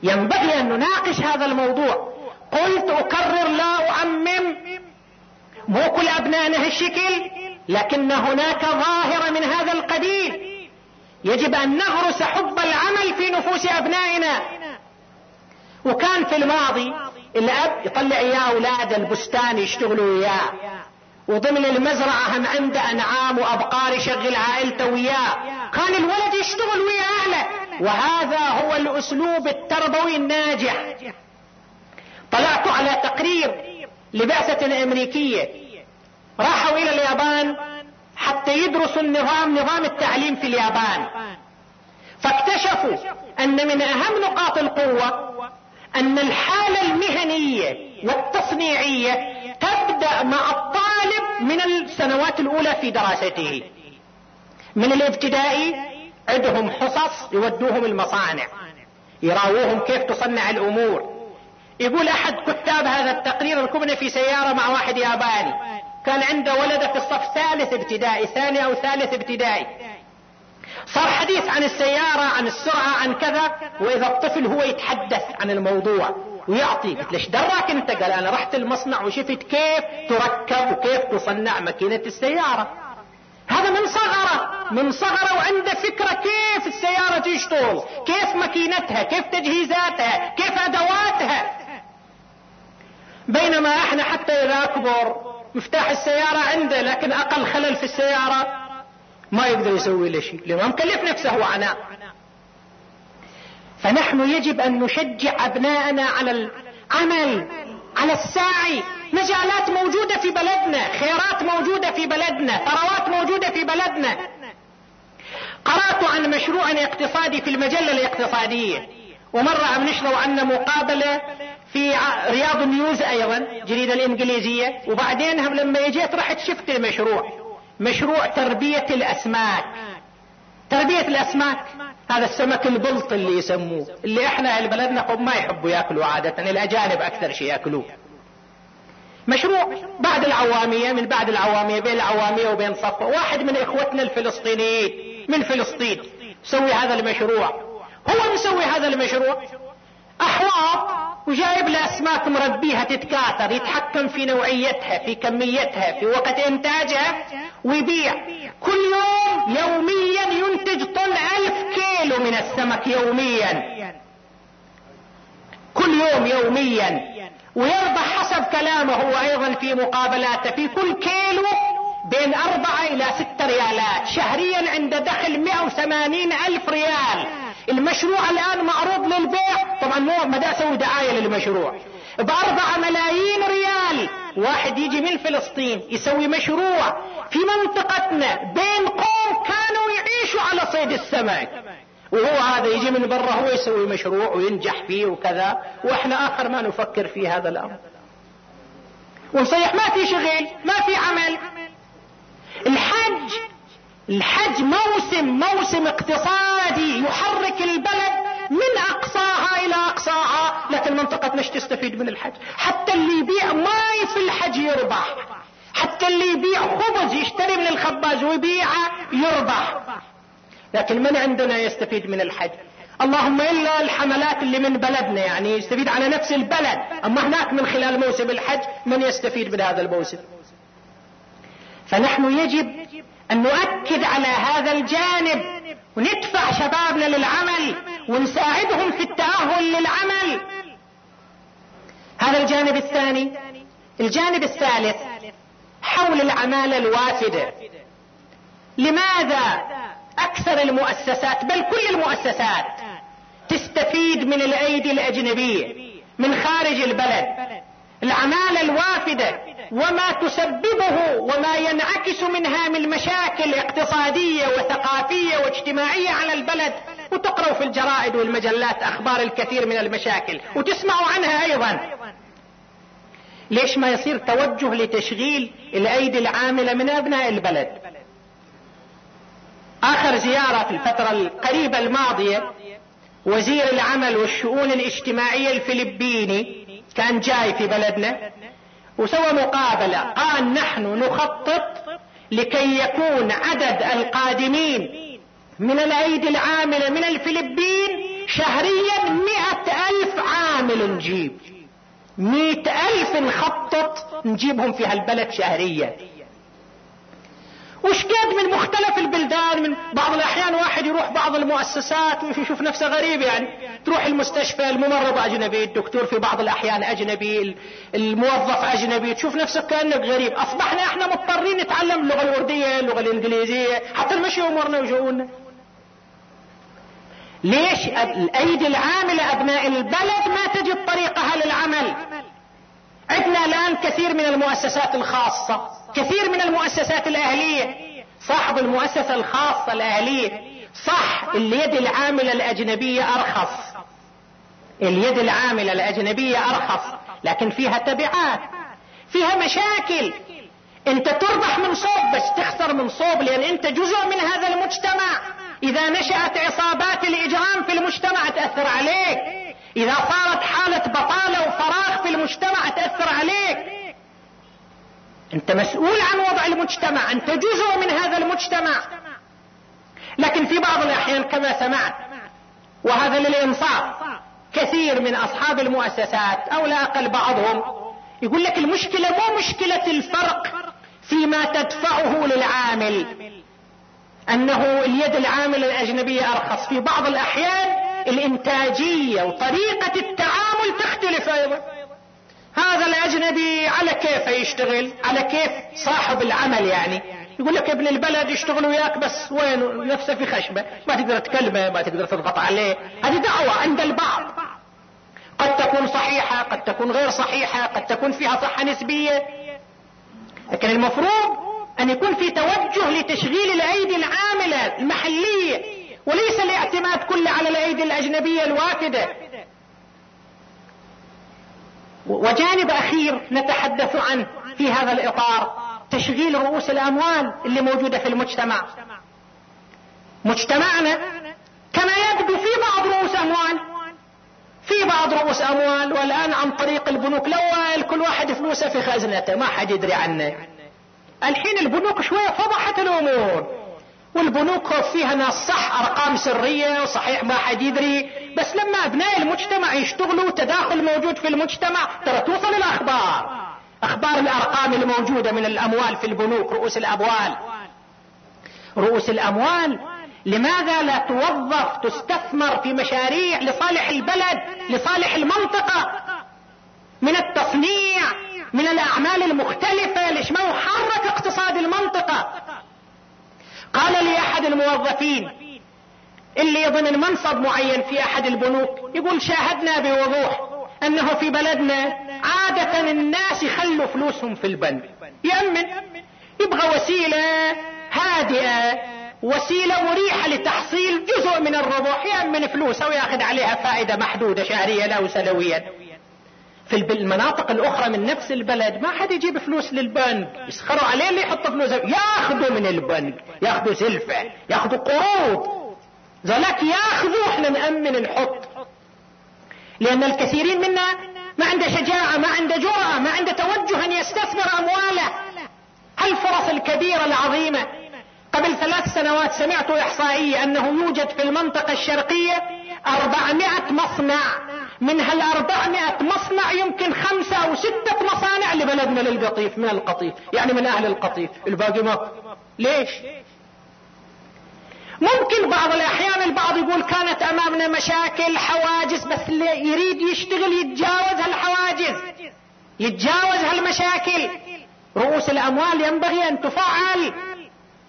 ينبغي أن نناقش هذا الموضوع. قلت أكرر لا أعمم مو كل أبنائنا هالشكل لكن هناك ظاهرة من هذا القبيل. يجب أن نغرس حب العمل في نفوس أبنائنا. وكان في الماضي الأب يطلع إياه أولاد البستان يشتغلوا وياه وضمن المزرعة هم عنده أنعام وأبقار يشغل عائلته وياه كان الولد يشتغل ويا أهله. وهذا هو الأسلوب التربوي الناجح. طلعت على تقرير لبعثة أمريكية. راحوا إلى اليابان حتى يدرسوا النظام نظام التعليم في اليابان. فاكتشفوا أن من أهم نقاط القوة أن الحالة المهنية والتصنيعية تبدأ مع الطالب من السنوات الأولى في دراسته. من الابتدائي عندهم حصص يودوهم المصانع يراووهم كيف تصنع الأمور. يقول أحد كتاب هذا التقرير ركبنا في سيارة مع واحد ياباني كان عنده ولده في الصف ثالث ابتدائي ثاني أو ثالث ابتدائي. صار حديث عن السيارة عن السرعة عن كذا وإذا الطفل هو يتحدث عن الموضوع ويعطي قلت ليش دراك أنت؟ قال أنا رحت المصنع وشفت كيف تركب وكيف تصنع ماكينة السيارة. هذا من صغره من صغره وعنده فكرة كيف السيارة تشتغل كيف ماكينتها كيف تجهيزاتها كيف أدواتها. بينما إحنا حتى إذا أكبر مفتاح السيارة عنده لكن أقل خلل في السيارة ما يقدر يسوي له شيء. لأنه مكلف نفسه وعناء. فنحن يجب أن نشجع أبناءنا على العمل على السعي. مجالات موجودة في بلدنا خيرات موجودة في بلدنا ثروات موجودة في بلدنا. قرأت عن مشروع اقتصادي في المجلة الاقتصادية. ومرة عم نشروا عنه مقابلة في رياض نيوز أيضا جريدة الإنجليزية. وبعدين لما جيت رحت شفت المشروع. مشروع تربية الأسماك. تربية الأسماك. هذا السمك البلط اللي يسموه. اللي إحنا أهل بلدنا ما يحبوا يأكلوا عادة. الأجانب أكثر شيء يأكلوه. مشروع بعد العوامية من بعد العوامية بين العوامية وبين صفة واحد من إخوتنا الفلسطينيين من فلسطين سوي هذا المشروع. هو مسوي هذا المشروع. أحواض وجايب له أسماك مربيها تتكاثر يتحكم في نوعيتها في كميتها في وقت إنتاجها ويبيع. كل يوم يوميا ينتج طن ألف كيلو من السمك يوميا. كل يوم يوميا. ويربح حسب كلامه هو أيضا في مقابلاته في كل كيلو بين أربعة إلى ستة ريالات. شهريا عند دخل 180 ألف ريال. المشروع الآن معروض للبيع. طبعا مو ما أسوي دعاية للمشروع. باربعة ملايين ريال واحد يجي من فلسطين يسوي مشروع في منطقتنا بين قوم كانوا يعيشوا على صيد السمك. وهو هذا يجي من برا هو يسوي مشروع وينجح فيه وكذا. وإحنا آخر ما نفكر في هذا الأمر. ونصيح ما في شغل ما في عمل. الحج الحج موسم موسم اقتصادي يحرك البلد من أقصاها إلى أقصاها لكن منطقتنا إيش تستفيد من الحج. حتى اللي يبيع ماي في الحج يربح. حتى اللي يبيع خبز يشتري من الخباز ويبيعه يربح. لكن من عندنا يستفيد من الحج؟ اللهم إلا الحملات اللي من بلدنا يعني يستفيد على نفس البلد. أما هناك من خلال موسم الحج من يستفيد من هذا الموسم. فنحن يجب أن نؤكد على هذا الجانب. وندفع شبابنا للعمل ونساعدهم في التأهل للعمل. هذا الجانب الثاني. الجانب الثالث حول العمالة الوافدة. لماذا أكثر المؤسسات بل كل المؤسسات تستفيد من الأيدي الأجنبية من خارج البلد؟ العمالة الوافدة وما تسببه وما ينعكس منها من مشاكل اقتصادية وثقافية واجتماعية على البلد. وتقرأوا في الجرائد والمجلات أخبار الكثير من المشاكل. وتسمعوا عنها أيضا. ليش ما يصير توجه لتشغيل الأيدي العاملة من أبناء البلد؟ آخر زيارة في الفترة القريبة الماضية وزير العمل والشؤون الاجتماعية الفلبيني كان جاي في بلدنا. وسوى مقابلة. قال نحن نخطط لكي يكون عدد القادمين من الايدي العاملة من الفلبين شهريا مئة ألف عامل نجيب. مئة ألف نخطط نجيبهم في هالبلد شهريا. من مختلف البلدان من بعض الأحيان واحد يروح بعض المؤسسات ويشوف نفسه غريب يعني. تروح المستشفى الممرض أجنبي الدكتور في بعض الأحيان أجنبي الموظف أجنبي تشوف نفسك كأنك غريب. أصبحنا إحنا مضطرين نتعلم اللغة الورديه اللغة الإنجليزية حتى المشي امورنا وشؤوننا ليش الأيدي العاملة أبناء البلد ما تجد طريقها للعمل؟ عندنا الآن كثير من المؤسسات الخاصة كثير من المؤسسات الأهلية. صاحب المؤسسة الخاصة الاهليه صح اليد العاملة الأجنبية أرخص. اليد العاملة الأجنبية أرخص. لكن فيها تبعات فيها مشاكل. أنت تربح من صوب بس تخسر من صوب لأن أنت جزء من هذا المجتمع. إذا نشأت عصابات الإجرام في المجتمع تأثر عليك. إذا صارت حالة بطالة وفراغ في المجتمع تأثر عليك. انت مسؤول عن وضع المجتمع انت جزء من هذا المجتمع. لكن في بعض الأحيان كما سمعت وهذا للإنصاف كثير من أصحاب المؤسسات أو لا أقل بعضهم يقول لك المشكلة مو مشكلة الفرق فيما تدفعه للعامل. أنه اليد العاملة الأجنبية أرخص. في بعض الأحيان الإنتاجية وطريقة التعامل تختلف أيضا. هذا الاجنبي على كيف يشتغل على كيف صاحب العمل يعني. يقول لك ابن البلد يشتغل وياك بس وين؟ نفسه في خشبة ما تقدر تكلمه ما تقدر تضغط عليه. هذه دعوة عند البعض. قد تكون صحيحة قد تكون غير صحيحة قد تكون فيها صحة نسبية. لكن المفروض أن يكون في توجه لتشغيل الأيدي العاملة المحلية وليس الاعتماد كله على الأيدي الأجنبية الوافدة وجانب أخير نتحدث عنه في هذا الإطار تشغيل رؤوس الأموال اللي موجودة في المجتمع. مجتمعنا كما يبدو في بعض رؤوس أموال في بعض رؤوس أموال والآن عن طريق البنوك. الأول كل واحد فلوسه في خزنته ما حد يدري عنه. الحين البنوك شوية فضحت الأمور. والبنوك فيها ناس صح أرقام سرية وصحيح ما حد يدري. بس لما أبناء المجتمع يشتغلوا تداخل موجود في المجتمع ترى توصل الاخبار أخبار. الأرقام الموجودة من الأموال في البنوك رؤوس الاموال رؤوس الأموال. لماذا لا توظف تستثمر في مشاريع لصالح البلد لصالح المنطقة؟ من التصنيع من الأعمال المختلفة. ليش ما يحرك اقتصاد المنطقة؟ قال لي أحد الموظفين اللي يضمن منصب معين في أحد البنوك يقول شاهدنا بوضوح أنه في بلدنا عادة الناس يخلوا فلوسهم في البنك. يأمن. يبغى وسيلة هادئة وسيلة مريحة لتحصيل جزء من الربح يأمن فلوسه ويأخذ عليها فائدة محدودة شهريا أو سنويا في المناطق الأخرى من نفس البلد ما حد يجيب فلوس للبنك. يسخروا عليه اللي يحط فلوس. ياخذوا من البنك ياخذوا سلفة ياخذوا قروض. ذلك ياخذوا إحنا نأمن نحط. لأن الكثيرين منا ما عنده شجاعة ما عنده جرأة ما عنده توجه أن يستثمر أمواله. هالفرص الكبيرة العظيمة. قبل ثلاث سنوات سمعت إحصائية أنه يوجد في المنطقة الشرقية أربعمائة مصنع. من هالاربعمائة مصنع يمكن خمسة أو ستة مصانع لبلدنا للقطيف من القطيف؟ يعني من أهل القطيف. الباقي ما ليش؟ ممكن بعض الأحيان البعض يقول كانت أمامنا مشاكل حواجز بس اللي يريد يشتغل يتجاوز هالحواجز. يتجاوز هالمشاكل. رؤوس الأموال ينبغي أن تفعل.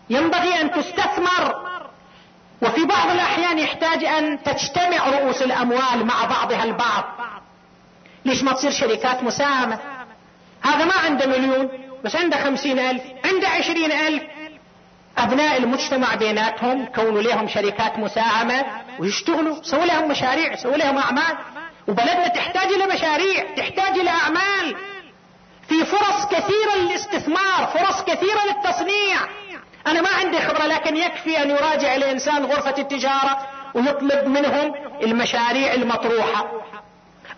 ينبغي أن تستثمر. وفي بعض الأحيان يحتاج أن تجتمع رؤوس الأموال مع بعضها البعض. ليش ما تصير شركات مساهمة؟ هذا ما عنده مليون بس عنده خمسين ألف عنده عشرين ألف. أبناء المجتمع بيناتهم كونوا لهم شركات مساهمة ويشتغلوا سووا لهم مشاريع سووا لهم أعمال. وبلدنا تحتاج إلى مشاريع تحتاج إلى أعمال. في فرص كثيرة للاستثمار فرص كثيرة للتصنيع. أنا ما عندي خبرة لكن يكفي أن يراجع الإنسان غرفة التجارة ويطلب منهم المشاريع المطروحة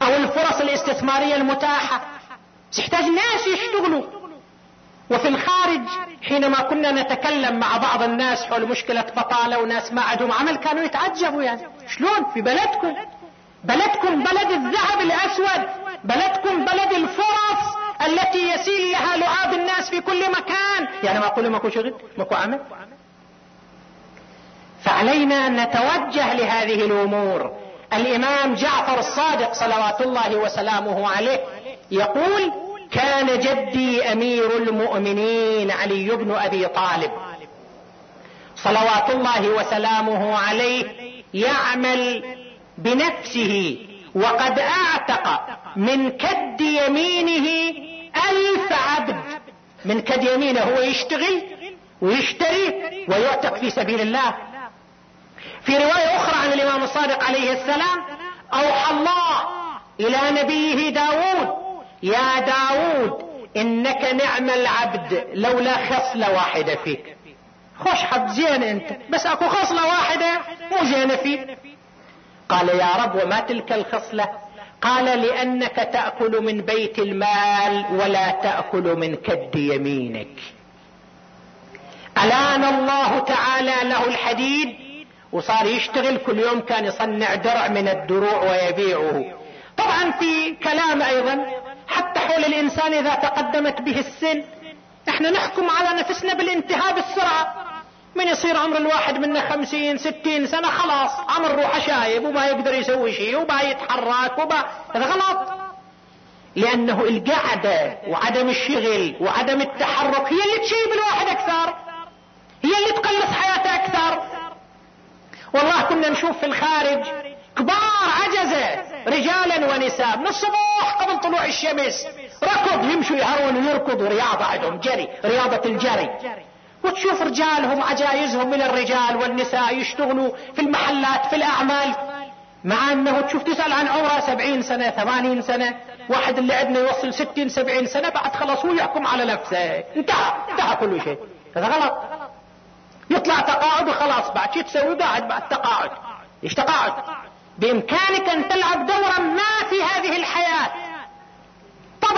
أو الفرص الاستثمارية المتاحة. يحتاج ناس يشتغلوا. وفي الخارج حينما كنا نتكلم مع بعض الناس حول مشكلة بطالة وناس ما عندهم عمل كانوا يتعجبوا يعني. شلون؟ في بلدكم. بلدكم بلد الذهب الأسود. بلدكم بلد الفرص. التي يسيل لها لعاب الناس في كل مكان. يعني ما أقول ماكو شغل ماكو عمل. فعلينا أن نتوجه لهذه الأمور. الإمام جعفر الصادق صلوات الله وسلامه عليه يقول كان جدي أمير المؤمنين علي بن أبي طالب. صلوات الله وسلامه عليه يعمل بنفسه وقد أعتق من كد يمينه الف عبد من كد يمينه هو يشتغل ويشتري ويعتق في سبيل الله. في رواية أخرى عن الإمام الصادق عليه السلام أوحى الله إلى نبيه داود يا داود إنك نعم العبد لولا خصلة واحدة فيك. خوش حد زين أنت بس أكو خصلة واحدة مو زينة فيك. قال يا رب وما تلك الخصلة قال لأنك تأكل من بيت المال ولا تأكل من كد يمينك. ألان الله تعالى له الحديد؟ وصار يشتغل كل يوم كان يصنع درع من الدروع ويبيعه. طبعا في كلام أيضا حتى حول الإنسان إذا تقدمت به السن. إحنا نحكم على نفسنا بالانتهاء بالسرعة. من يصير عمر الواحد منا خمسين ستين سنة خلاص. عمر روحه شايب وما يقدر يسوي شيء وما يتحرك وما هذا غلط. لأنه القعدة وعدم الشغل وعدم التحرك هي اللي تشيب الواحد أكثر. هي اللي تقلص حياته أكثر. والله كنا نشوف في الخارج كبار عجزة رجالا ونساء من الصباح قبل طلوع الشمس. ركض يمشوا يهرون ويركضوا رياضة عندهم جري رياضة الجري. وتشوف رجالهم عجايزهم من الرجال والنساء يشتغلوا في المحلات في الأعمال. مع أنه تشوف تسأل عن عمره سبعين سنة ثمانين سنة. واحد اللي عندنا يوصل ستين سبعين سنة بعد خلاص هو يحكم على نفسه. انتهى انتهى كل شيء. هذا غلط. يطلع تقاعد وخلاص بعد شو تسوي قاعد بعد تقاعد. إيش تقاعد؟ بإمكانك أن تلعب دورا ما في هذه الحياة.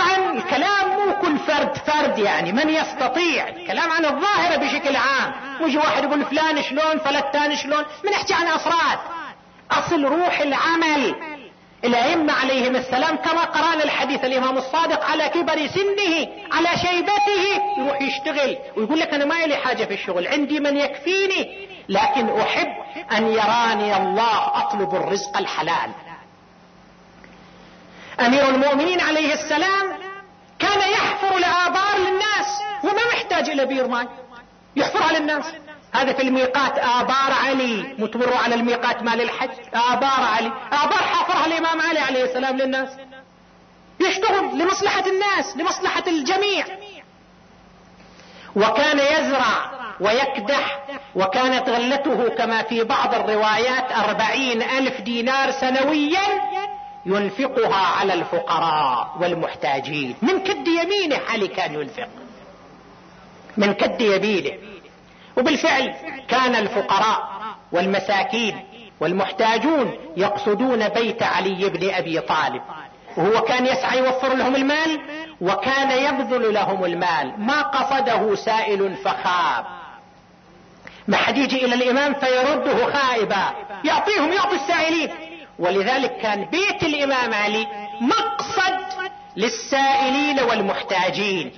طبعا الكلام مو كل فرد فرد يعني من يستطيع؟ الكلام عن الظاهرة بشكل عام. مش واحد يقول فلان شلون فلتان شلون؟ بنحكي عن أفراد. أصل روح العمل. الأئمة عليهم السلام كما قرأنا الحديث الإمام الصادق على كبر سنه على شيبته يروح يشتغل ويقول لك أنا ما لي حاجة في الشغل عندي من يكفيني لكن أحب أن يراني الله أطلب الرزق الحلال. أمير المؤمنين عليه السلام كان يحفر الابار للناس وما محتاج إلى بير ماء يحفرها للناس هذا في الميقات آبار علي متمروا على الميقات مال الحج. آبار علي. آبار حفرها الإمام علي عليه السلام للناس. يشتغل لمصلحة الناس لمصلحة الجميع. وكان يزرع ويكدح وكانت غلته كما في بعض الروايات أربعين ألف دينار سنويا ينفقها على الفقراء والمحتاجين. من كد يمينه علي كان ينفق. من كد يمينه. وبالفعل كان الفقراء والمساكين والمحتاجون يقصدون بيت علي بن أبي طالب. وهو كان يسعى يوفر لهم المال وكان يبذل لهم المال. ما قصده سائل فخاب. ما حد يجي إلى الإمام فيرده خائبا. يعطيهم يعطي السائلين. ولذلك كان بيت الإمام علي مقصد للسائلين والمحتاجين.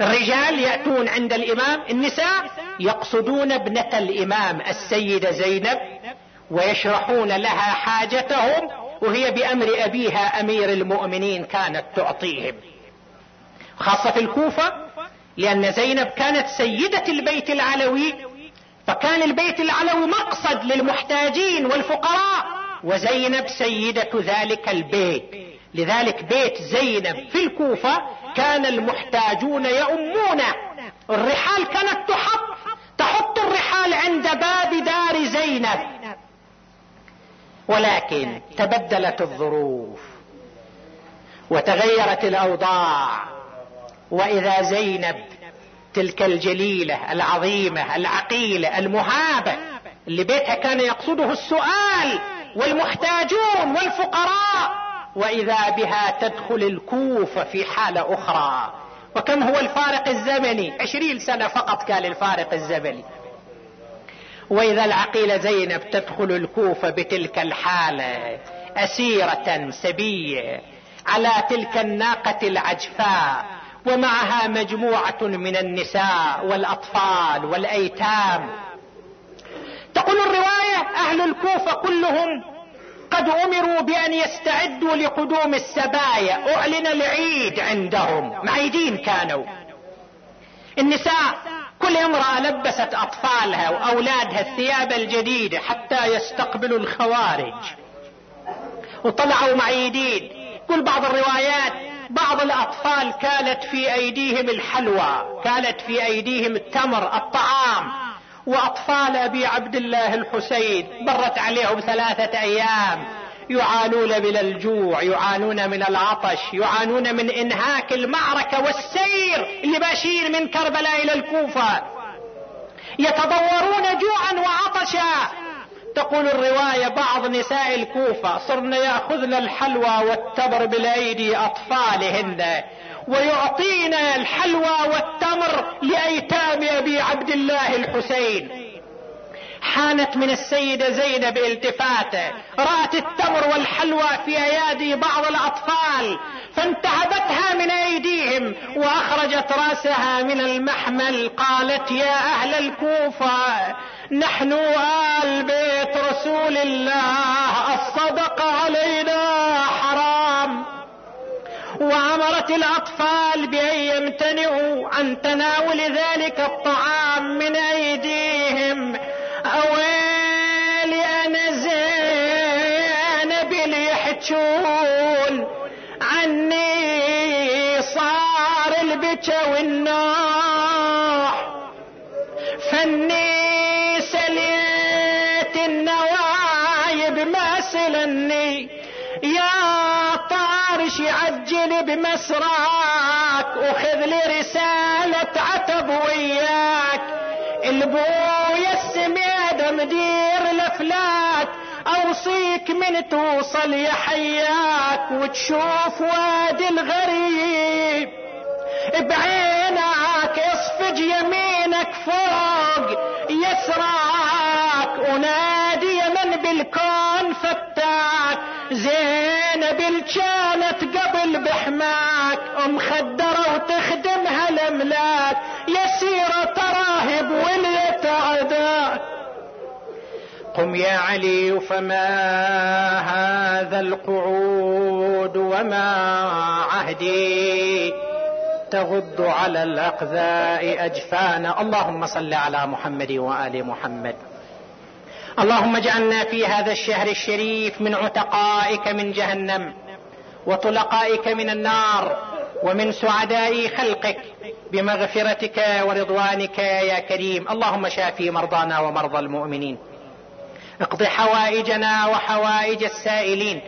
الرجال يأتون عند الإمام النساء يقصدون ابنة الإمام السيدة زينب ويشرحون لها حاجتهم وهي بأمر أبيها أمير المؤمنين كانت تعطيهم. خاصة في الكوفة لأن زينب كانت سيدة البيت العلوي فكان البيت العلوي مقصد للمحتاجين والفقراء. وزينب سيدة ذلك البيت. لذلك بيت زينب في الكوفة كان المحتاجون يؤمون. الرحال كانت تحط تحط الرحال عند باب دار زينب. ولكن تبدلت الظروف وتغيرت الأوضاع. وإذا زينب تلك الجليلة العظيمة العقيلة المهابة اللي بيتها كان يقصده السؤال والمحتاجون والفقراء وإذا بها تدخل الكوفه في حالة أخرى. وكم هو الفارق الزمني؟ عشرين سنة فقط كان الفارق الزمني. وإذا العقيله زينب تدخل الكوفه بتلك الحالة أسيرة سبية على تلك الناقة العجفاء ومعها مجموعة من النساء والأطفال والأيتام تقول الرواية أهل الكوفة كلهم قد أمروا بأن يستعدوا لقدوم السبايا. أعلن العيد عندهم. معيدين كانوا. النساء كل امرأة لبست أطفالها وأولادها الثياب الجديدة حتى يستقبلوا الخوارج. وطلعوا معيدين. كل بعض الروايات بعض الأطفال كانت في أيديهم الحلوى كانت في أيديهم التمر الطعام. وأطفال أبي عبد الله الحسين مرت عليهم ثلاثة أيام. يعانون من الجوع يعانون من العطش يعانون من إنهاك المعركة والسير ماشيين من كربلاء إلى الكوفة. يتضورون جوعا وعطشا. تقول الرواية بعض نساء الكوفة صرن يأخذن الحلوى والتمر بالأيدي أطفالهن. ويعطينا الحلوى والتمر لأيتام أبي عبد الله الحسين. حانت من السيدة زينب التفاته رأت التمر والحلوى في أيادي بعض الأطفال فانتهبتها من أيديهم وأخرجت رأسها من المحمل قالت يا أهل الكوفة نحن آل بيت رسول الله الصدق علينا. وامرت الأطفال بأن يمتنعوا عن تناول ذلك الطعام من أيديهم. اويلي أنا زينب اللي يحجون عني صار البكا والنوح. فني سليت النوايب ما سلني. يا طارش عجل بمسراك وخذ لي رسالة عتب وياك. البويا السميد مدير الأفلاك أوصيك من توصل يا حياك وتشوف وادي الغريب. بعينك اصفج يمينك فوق يسراك ونادي من بالكون فتاك زينب كانت قبل بحماك مخدرة وتخدمها الاملاك يسيرة تراهب واليتعداك قم يا علي فما هذا القعود وما عهدي؟ تغض على الأقذاء أجفانا. اللهم صل على محمد وآل محمد. اللهم اجعلنا في هذا الشهر الشريف من عتقائك من جهنم وطلقائك من النار ومن سعداء خلقك بمغفرتك ورضوانك يا كريم. اللهم شافي مرضانا ومرضى المؤمنين. اقض حوائجنا وحوائج السائلين.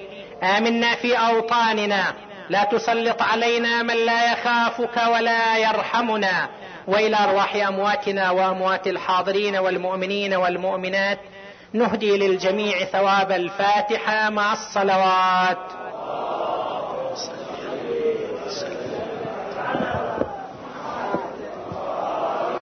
آمنا في أوطاننا. لا تسلط علينا من لا يخافك ولا يرحمنا. وإلى أرواح أمواتنا وأموات الحاضرين والمؤمنين والمؤمنات نهدي للجميع ثواب الفاتحة مع الصلوات.